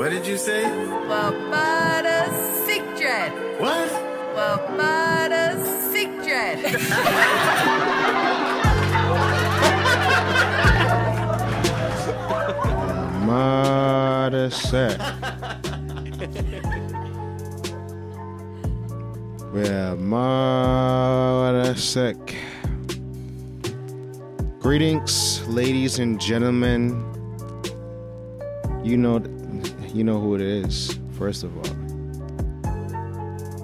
What did you say? Barbada Secret. What? Barbada Secret. Mother sick. Well, mother sick. Greetings, ladies and gentlemen. You know, you know who it is. First of all,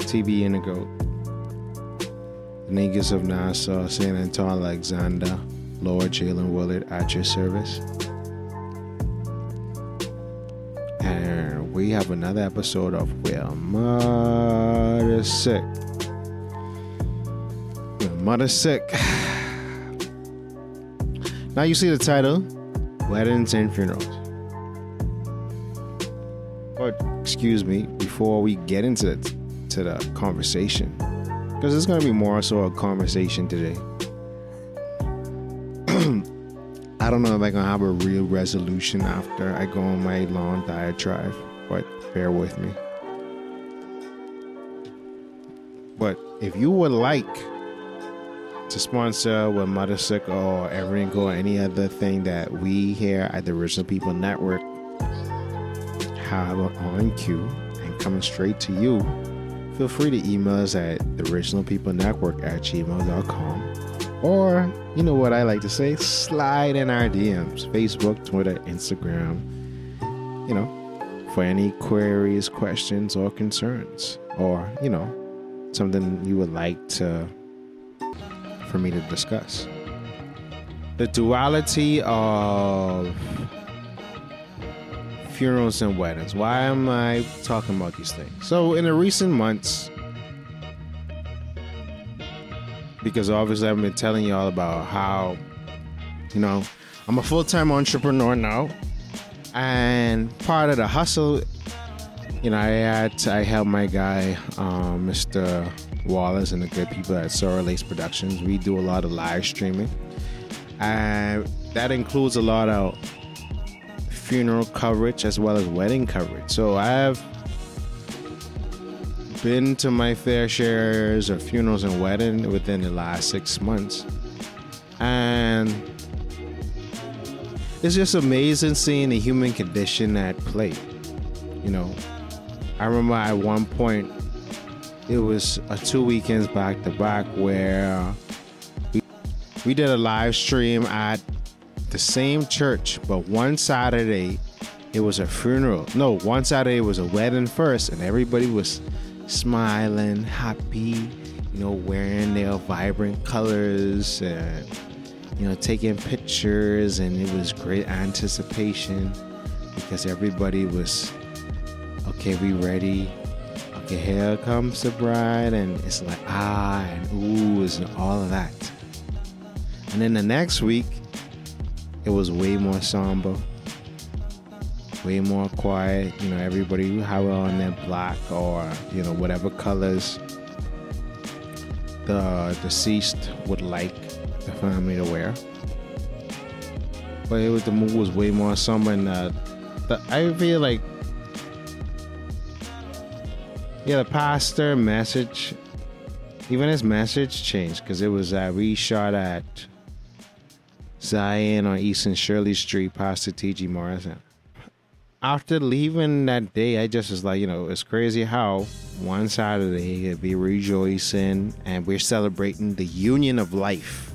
TB Indigo, the niggas of Nassau, San Antonio, Alexander, Lord Jaylin Willard at your service. And we have another episode of Well Mudda Sick. Well, Mudda Sick. Now you see the title Weddings and Funerals. But excuse me, before we get into the, to the conversation, because it's going to be more so a conversation today. I don't know if I'm gonna have a real resolution after I go on my long diatribe, but bear with me. But if you would like to sponsor with Mudda Sick or Everink or any other thing that we here at the Original People Network have on queue and coming straight to you, feel free to email us at the Original People Network at gmail.com. Or, you know what I like to say, slide in our DMs Facebook, Twitter, Instagram, you know, for any queries, questions, or concerns. Or, you know, something you would like to for me to discuss. The duality of funerals and weddings. Why am I talking about these things? So, in the recent months, because obviously I've been telling y'all about how, you know, I'm a full time entrepreneur now, and part of the hustle, you know, I had to, I help my guy, um, Mr. Wallace, and the good people at Sora Lace Productions. We do a lot of live streaming, and that includes a lot of funeral coverage as well as wedding coverage. So I have been to my fair shares of funerals and wedding within the last six months. And it's just amazing seeing the human condition at play. You know, I remember at one point it was a two weekends back to back where we, we did a live stream at the same church, but one Saturday it was a funeral. No, one Saturday was a wedding first, and everybody was smiling, happy, you know, wearing their vibrant colors and you know, taking pictures and it was great anticipation because everybody was okay, we ready. Okay, here comes the bride and it's like ah and oohs and all of that. And then the next week it was way more somber way more quiet. You know, everybody have on their black or you know whatever colors the deceased would like the family to wear. But it was the mood was way more somber, and uh, the, I feel like yeah, the pastor message, even his message changed because it was uh, we shot at Zion on Eastern Shirley Street, Pastor T.G. Morrison after leaving that day, I just was like, you know, it's crazy how one Saturday it be rejoicing and we're celebrating the union of life.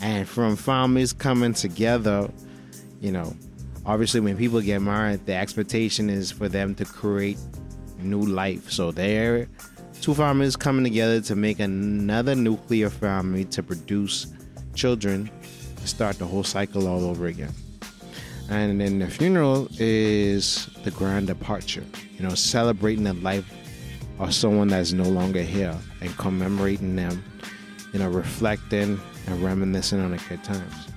And from families coming together, you know, obviously when people get married, the expectation is for them to create new life. So they're two families coming together to make another nuclear family to produce children, start the whole cycle all over again. And then the funeral is the grand departure, you know, celebrating the life of someone that's no longer here and commemorating them, you know, reflecting and reminiscing on the good times.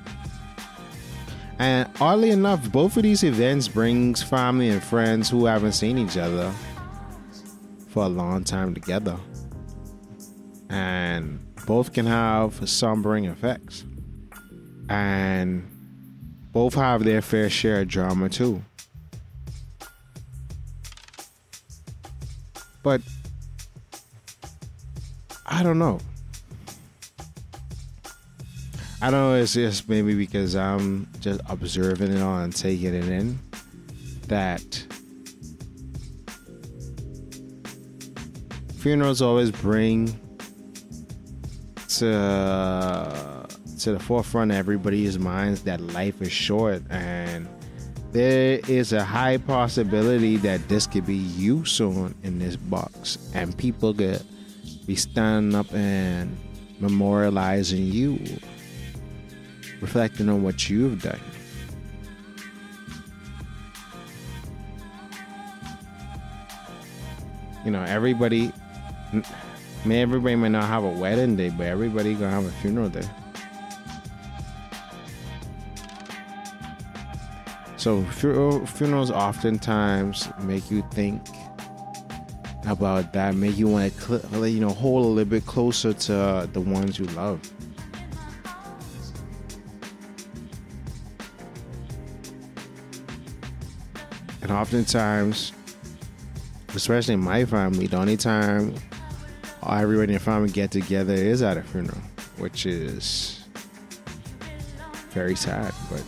And oddly enough, both of these events brings family and friends who haven't seen each other for a long time together. And both can have sombering effects. And both have their fair share of drama too. But I don't know. I don't know. It's just maybe because I'm just observing it all and taking it in that funerals always bring to to the forefront of everybody's minds that life is short and there is a high possibility that this could be you soon in this box and people could be standing up and memorializing you reflecting on what you've done. You know everybody may everybody may not have a wedding day but everybody gonna have a funeral day So funerals oftentimes make you think about that, make you want to, you know, hold a little bit closer to the ones you love. And oftentimes, especially in my family, the only time everybody in the family get together is at a funeral, which is very sad, but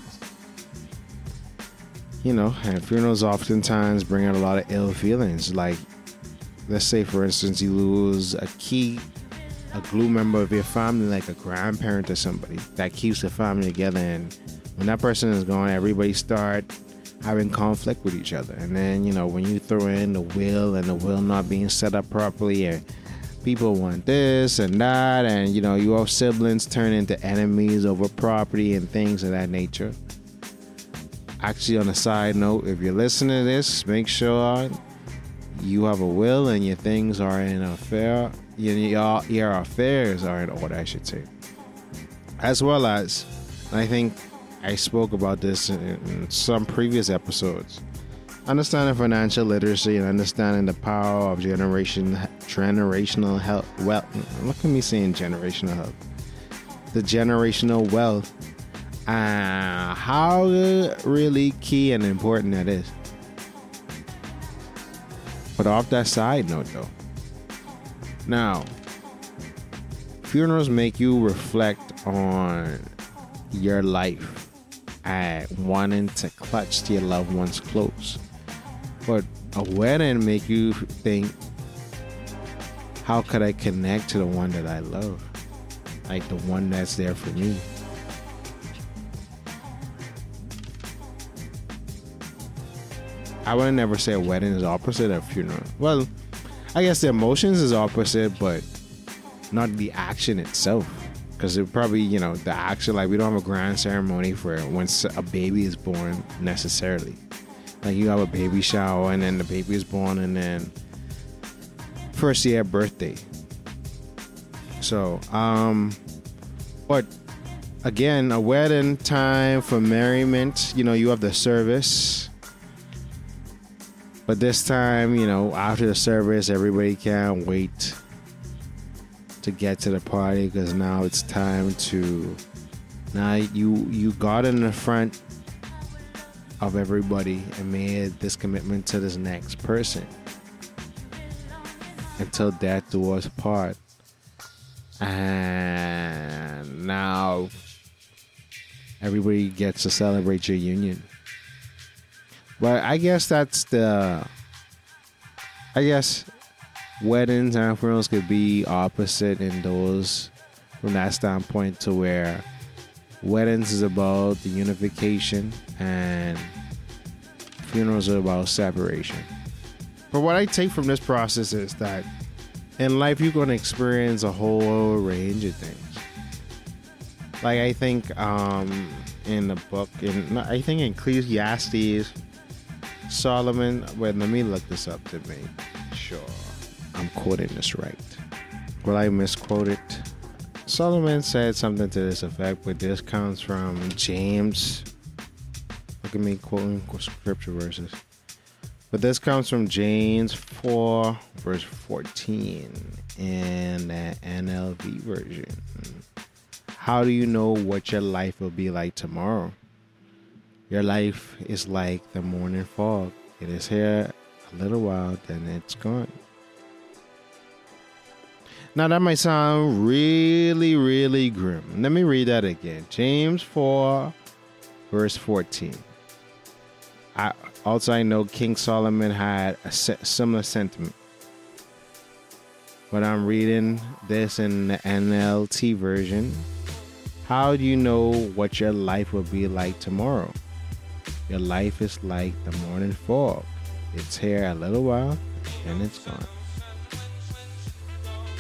you know, and funerals oftentimes bring out a lot of ill feelings. Like, let's say, for instance, you lose a key, a glue member of your family, like a grandparent or somebody that keeps the family together. And when that person is gone, everybody start having conflict with each other. And then, you know, when you throw in the will and the will not being set up properly, and people want this and that, and you know, your siblings turn into enemies over property and things of that nature actually, on a side note, if you're listening to this, make sure you have a will and your things are in a fair, your, your affairs are in order, I should say. As well as, I think I spoke about this in, in some previous episodes. Understanding financial literacy and understanding the power of generation generational health. Well, look at me saying generational health. The generational wealth uh, how really key and important that is. But off that side note, though, now, funerals make you reflect on your life and wanting to clutch to your loved ones close. But a wedding make you think, how could I connect to the one that I love? Like the one that's there for me. I would never say a wedding is opposite of a funeral. Well, I guess the emotions is opposite, but not the action itself. Because it probably, you know, the action, like we don't have a grand ceremony for once a baby is born necessarily. Like you have a baby shower and then the baby is born and then first year birthday. So, um, but again, a wedding time for merriment, you know, you have the service but this time, you know, after the service, everybody can't wait to get to the party because now it's time to. Now you you got in the front of everybody and made this commitment to this next person until death do us part. And now everybody gets to celebrate your union. But I guess that's the. I guess weddings and funerals could be opposite in those from that standpoint to where weddings is about the unification and funerals are about separation. But what I take from this process is that in life you're going to experience a whole range of things. Like I think um, in the book, in I think in Ecclesiastes Solomon, wait, let me look this up to make sure I'm quoting this right. Will I misquote it? Solomon said something to this effect, but this comes from James. Look at me quoting scripture verses. But this comes from James 4, verse 14, in the NLV version. How do you know what your life will be like tomorrow? Your life is like the morning fog. It is here a little while, then it's gone. Now that might sound really, really grim. Let me read that again. James 4, verse 14. I also I know King Solomon had a similar sentiment. But I'm reading this in the NLT version. How do you know what your life will be like tomorrow? Your life is like the morning fog. It's here a little while and it's gone.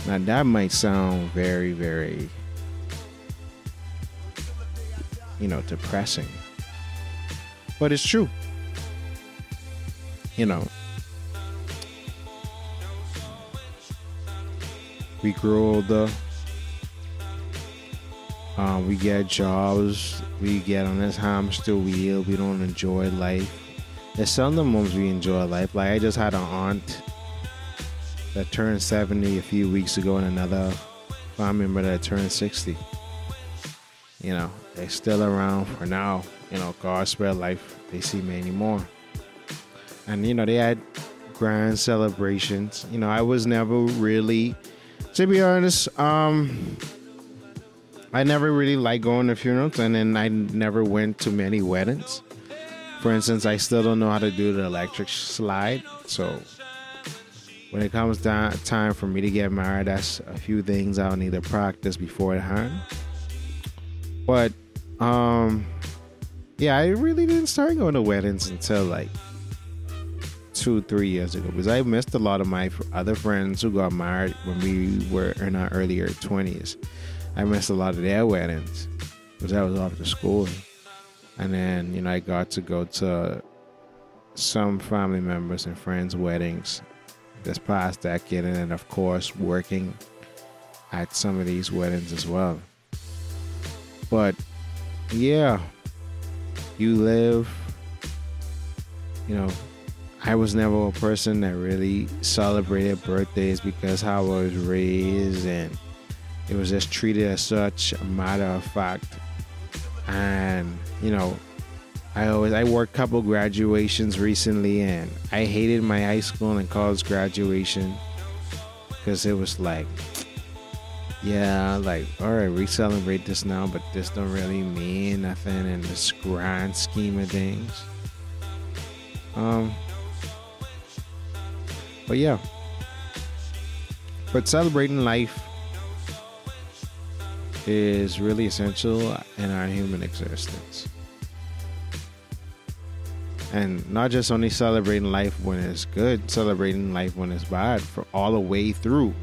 Now that might sound very, very, you know, depressing. But it's true. You know, we grow older. Um, we get jobs. We get on this hamster wheel. We don't enjoy life. There's seldom moments we enjoy life. Like I just had an aunt that turned 70 a few weeks ago and another family member that turned 60. You know, they're still around for now. You know, God spare life. They see many more. And, you know, they had grand celebrations. You know, I was never really, to be honest, um, I never really liked going to funerals and then I never went to many weddings. For instance, I still don't know how to do the electric slide. So when it comes down time for me to get married, that's a few things I'll need to practice beforehand. But um yeah, I really didn't start going to weddings until like two, three years ago because I missed a lot of my other friends who got married when we were in our earlier 20s. I missed a lot of their weddings because I was off to school. And then, you know, I got to go to some family members and friends' weddings this past decade, and then of course working at some of these weddings as well. But yeah, you live, you know. I was never a person that really celebrated birthdays because how I was raised, and it was just treated as such a matter of fact. And you know, I always I worked couple graduations recently, and I hated my high school and college graduation because it was like, yeah, like all right, we celebrate this now, but this don't really mean nothing in this grand scheme of things. Um, but yeah, but celebrating life is really essential in our human existence and not just only celebrating life when it's good, celebrating life when it's bad, for all the way through,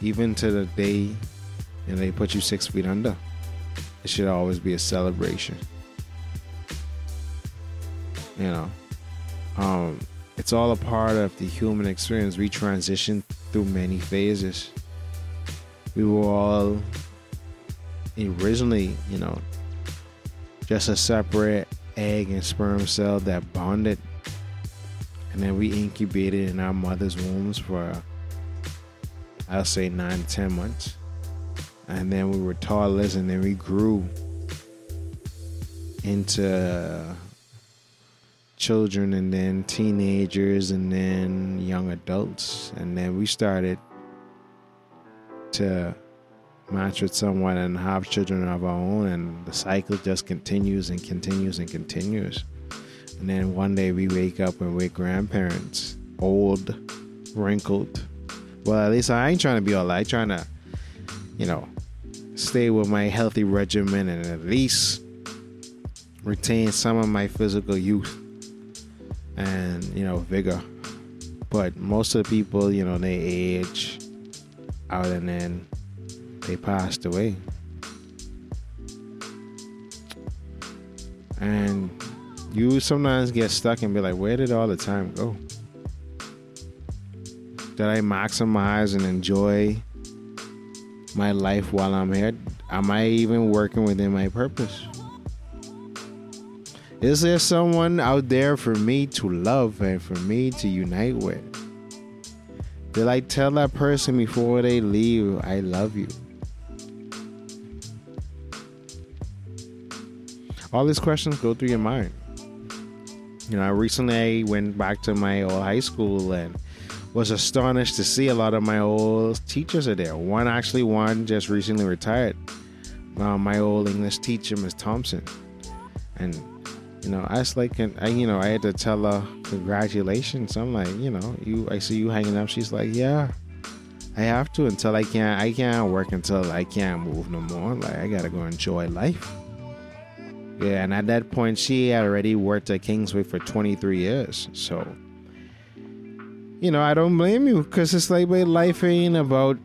even to the day and they put you six feet under. It should always be a celebration. You know, um, it's all a part of the human experience. We transition through many phases. We were all originally, you know, just a separate egg and sperm cell that bonded and then we incubated in our mother's wombs for I'll say nine to ten months. And then we were toddlers and then we grew into children and then teenagers and then young adults. And then we started to match with someone and have children of our own and the cycle just continues and continues and continues. And then one day we wake up and we're grandparents old wrinkled. Well at least i ain't trying to be all that. Trying to you know stay with my healthy regimen and at least retain some of my physical youth and you know vigor. But most of the people you know they age out and then they passed away. And you sometimes get stuck and be like, where did all the time go? Did I maximize and enjoy my life while I'm here? Am I even working within my purpose? Is there someone out there for me to love and for me to unite with? Did I tell that person before they leave, I love you? All these questions go through your mind. You know, I recently went back to my old high school and was astonished to see a lot of my old teachers are there. One actually, one just recently retired. Uh, my old English teacher, Miss Thompson, and you know, I was like, I, you know, I had to tell her congratulations. I'm like, you know, you, I see you hanging up. She's like, yeah, I have to until I can't, I can't work until I can't move no more. Like, I gotta go enjoy life. Yeah, and at that point, she had already worked at Kingsway for 23 years. So, you know, I don't blame you because it's like, life ain't about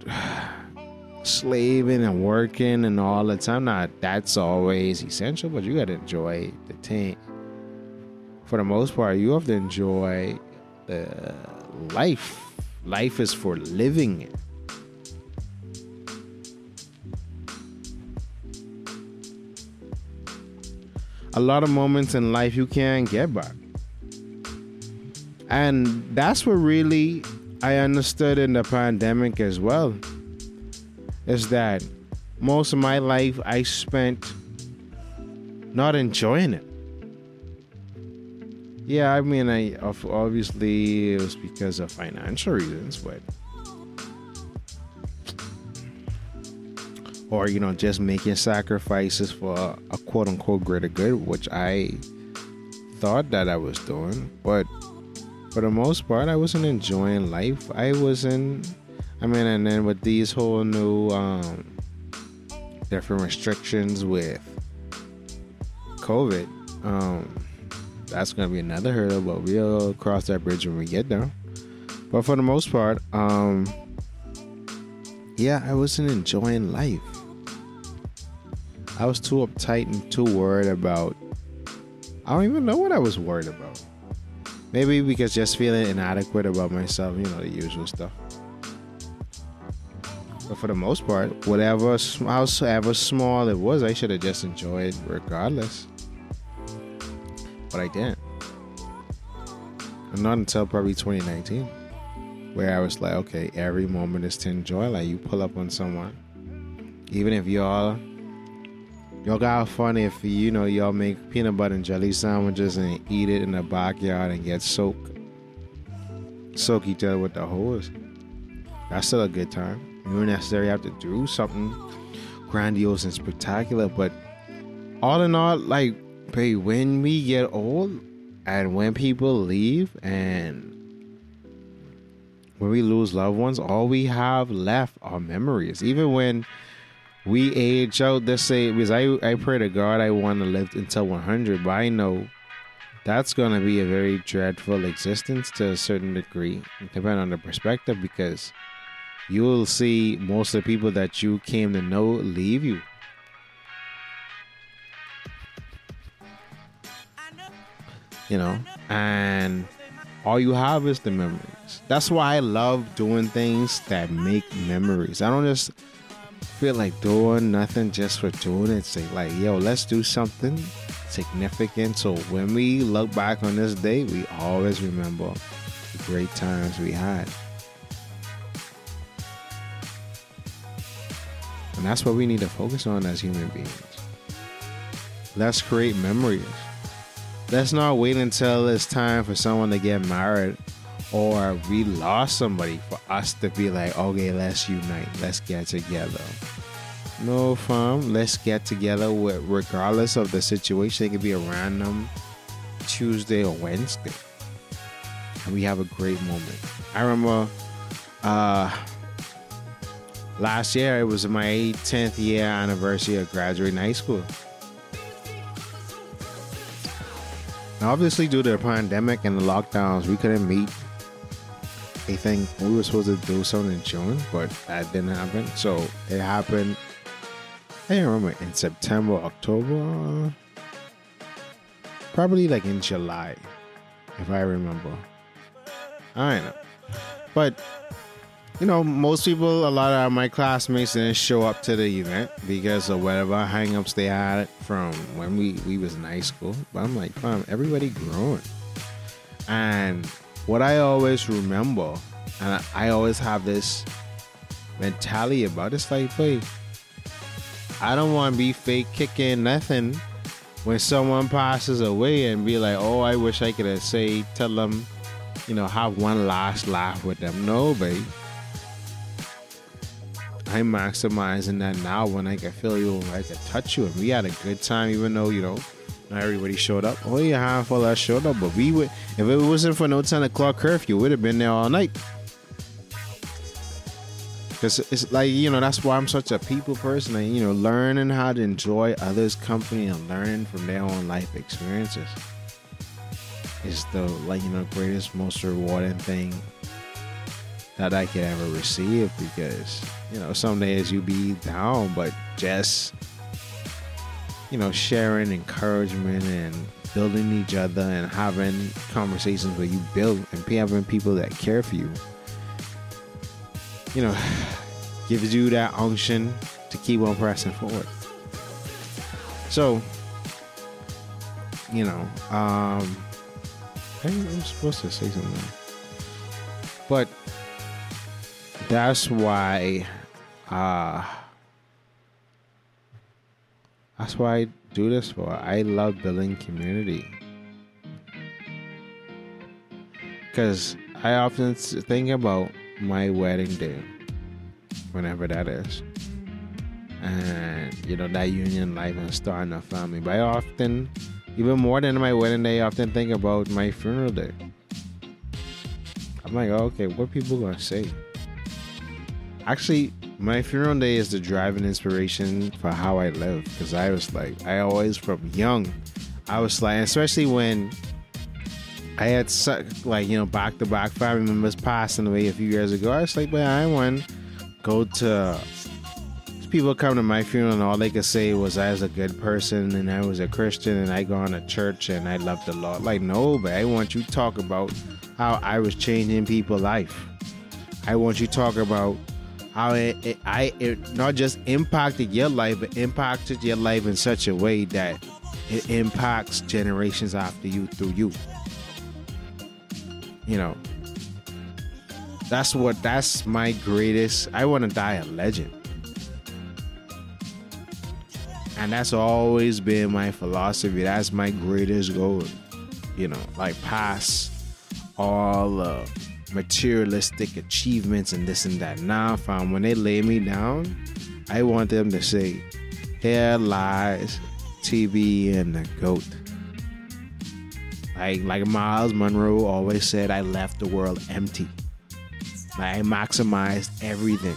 slaving and working and all the time. Not that's always essential, but you gotta enjoy the thing. For the most part, you have to enjoy the life. Life is for living it. A lot of moments in life you can't get back. And that's what really I understood in the pandemic as well. Is that most of my life I spent not enjoying it. Yeah, I mean, I obviously it was because of financial reasons, but or you know, just making sacrifices for a quote unquote greater good, which I thought that I was doing, but for the most part, I wasn't enjoying life. I wasn't. I mean, and then with these whole new um, different restrictions with COVID, um, that's gonna be another hurdle, but we'll cross that bridge when we get there. But for the most part, um, yeah, I wasn't enjoying life. I was too uptight and too worried about. I don't even know what I was worried about. Maybe because just feeling inadequate about myself, you know, the usual stuff. But for the most part, whatever, however small it was, I should have just enjoyed regardless. But I didn't. And not until probably 2019, where I was like, okay, every moment is to enjoy. Like you pull up on someone, even if y'all Y'all got fun if you know y'all make peanut butter and jelly sandwiches and eat it in the backyard and get soaked, soak each other with the hose. That's still a good time. You don't necessarily have to do something grandiose and spectacular, but all in all, like, hey, when we get old and when people leave and when we lose loved ones, all we have left are memories. Even when we age out. Let's say because I I pray to God I want to live until 100, but I know that's gonna be a very dreadful existence to a certain degree, depending on the perspective, because you will see most of the people that you came to know leave you. You know, and all you have is the memories. That's why I love doing things that make memories. I don't just feel like doing nothing just for doing it. Say like, yo, let's do something significant. So when we look back on this day, we always remember the great times we had. And that's what we need to focus on as human beings. Let's create memories. Let's not wait until it's time for someone to get married or we lost somebody for us to be like, okay, let's unite, let's get together. No, fam, let's get together with, regardless of the situation. It could be a random Tuesday or Wednesday, and we have a great moment. I remember uh, last year it was my 10th year anniversary of graduating high school. Now, obviously, due to the pandemic and the lockdowns, we couldn't meet I think we were supposed to do something in June, but that didn't happen. So it happened. I remember in September, October, probably like in July, if I remember. I don't know, but you know, most people, a lot of my classmates didn't show up to the event because of whatever hangups they had from when we we was in high school. But I'm like, fam, everybody growing, and what I always remember, and I always have this mentality about it, it's like, wait, I don't want to be fake kicking nothing when someone passes away and be like, oh, I wish I could have say, tell them you know, have one last laugh with them. No, babe. I'm maximizing that now when I can feel you, I can touch you, and we had a good time, even though you know not everybody showed up. Only a handful that showed up, but we would. If it wasn't for no ten o'clock curfew, you would have been there all night. Cause it's like you know that's why I'm such a people person. And, you know, learning how to enjoy others' company and learning from their own life experiences is the like you know greatest, most rewarding thing that I could ever receive. Because you know some days you be down, but just you know sharing encouragement and building each other and having conversations where you build and having people that care for you you know, gives you that unction to keep on pressing forward. So, you know, um, I was supposed to say something, but that's why, uh, that's why I do this for. I love building community. Because I often think about my wedding day, whenever that is. And, you know, that union life and starting a family. But I often, even more than my wedding day, I often think about my funeral day. I'm like, oh, okay, what people gonna say? Actually, my funeral day is the driving inspiration for how I live. Because I was like, I always, from young, I was like, especially when I had like you know back to back family members passing away a few years ago. I was like, but I want go to people come to my funeral and all they could say was I was a good person and I was a Christian and I go to church and I loved the Lord. Like no, but I want you to talk about how I was changing people's life. I want you to talk about how it, it I it not just impacted your life, but impacted your life in such a way that it impacts generations after you through you you know, that's what that's my greatest. I want to die a legend. And that's always been my philosophy. That's my greatest goal. You know, like pass all uh, materialistic achievements and this and that. Now, fam, when they lay me down, I want them to say, "Here lies TB and the goat." Like like Myles Munroe always said, I left the world empty. Like, I maximized everything.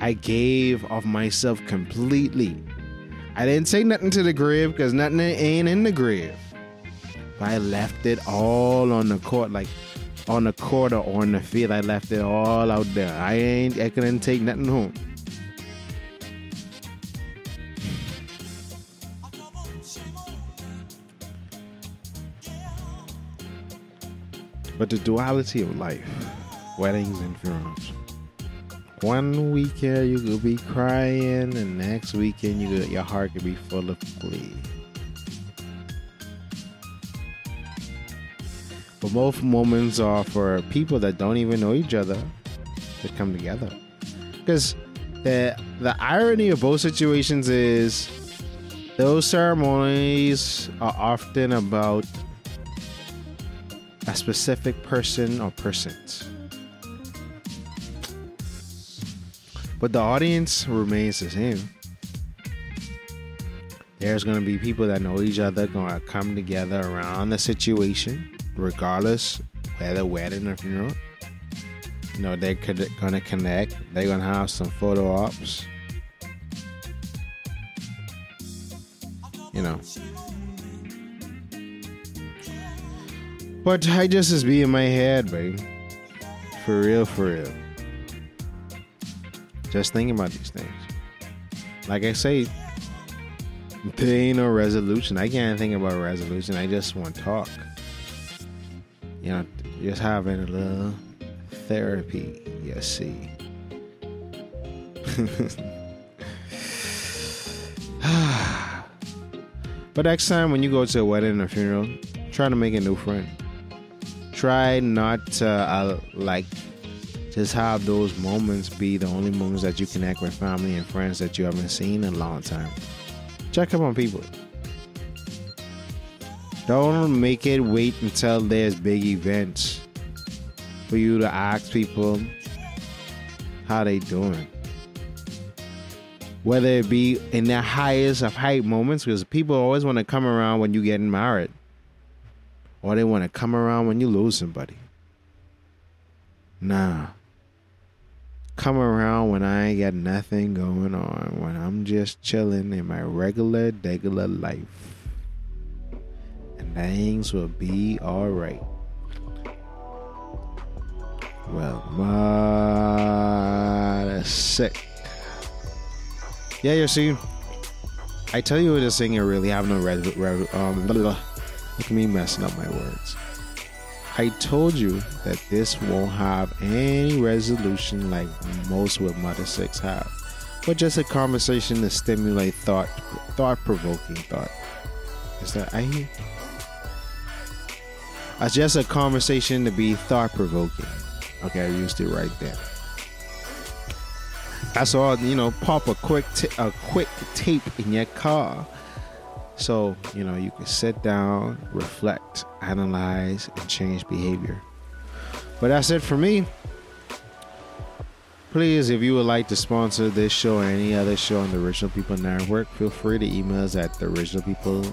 I gave of myself completely. I didn't say nothing to the grave because nothing ain't in the grave. I left it all on the court, like on the court or on the field. I left it all out there. I ain't I couldn't take nothing home. But the duality of life, weddings and funerals. One weekend you could be crying, and next weekend you could, your heart could be full of glee. But both moments are for people that don't even know each other to come together. Because the the irony of both situations is those ceremonies are often about a specific person or persons. But the audience remains the same. There's going to be people that know each other going to come together around the situation, regardless whether wedding or funeral. You know, they're to connect. They're to have some photo ops. You know, But I just is be in my head, babe. For real, for real. Just thinking about these things. Like I say, there ain't no resolution. I can't think about resolution. I just want to talk. You know, just having a little therapy, you see. but next time when you go to a wedding or funeral, try to make a new friend try not to uh, like just have those moments be the only moments that you connect with family and friends that you haven't seen in a long time. Check up on people. Don't make it wait until there's big events for you to ask people how they doing. Whether it be in the highest of height moments, because people always want to come around when you're getting married. Or they want to come around when you lose somebody. Nah. Come around when I ain't got nothing going on, when I'm just chilling in my regular, regular life. Things will be alright. Well, that's sick. Yeah, you see, I tell you, this thing, you really have no red. red um, blah, blah. Look at me messing up my words. I told you that this won't have any resolution like most with Mother Six have, but just a conversation to stimulate thought, thought-provoking thought. Is that I? It's just a conversation to be thought-provoking. Okay, I used it right there. That's all. You know, pop a quick t- a quick tape in your car, so you know you can sit down, reflect, analyze, and change behavior. But that's it for me. Please, if you would like to sponsor this show or any other show on the Original People Network, feel free to email us at the Original People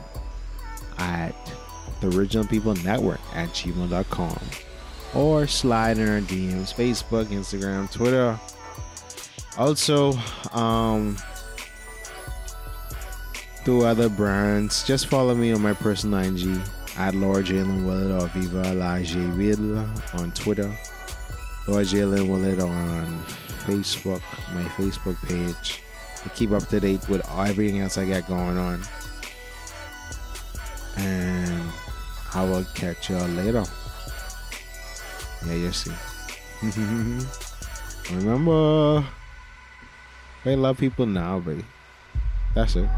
at the Original People Network at gmail.com or slide in our DMs, Facebook, Instagram, Twitter. Also, um, through other brands, just follow me on my personal IG at Lord Jaylin Willard or Viva La J Will on Twitter. Lord Jaylin Willard on Facebook, my Facebook page. To keep up to date with everything else I got going on. And I will catch y'all later. Yeah, you see. Remember, they love people now, baby. That's it.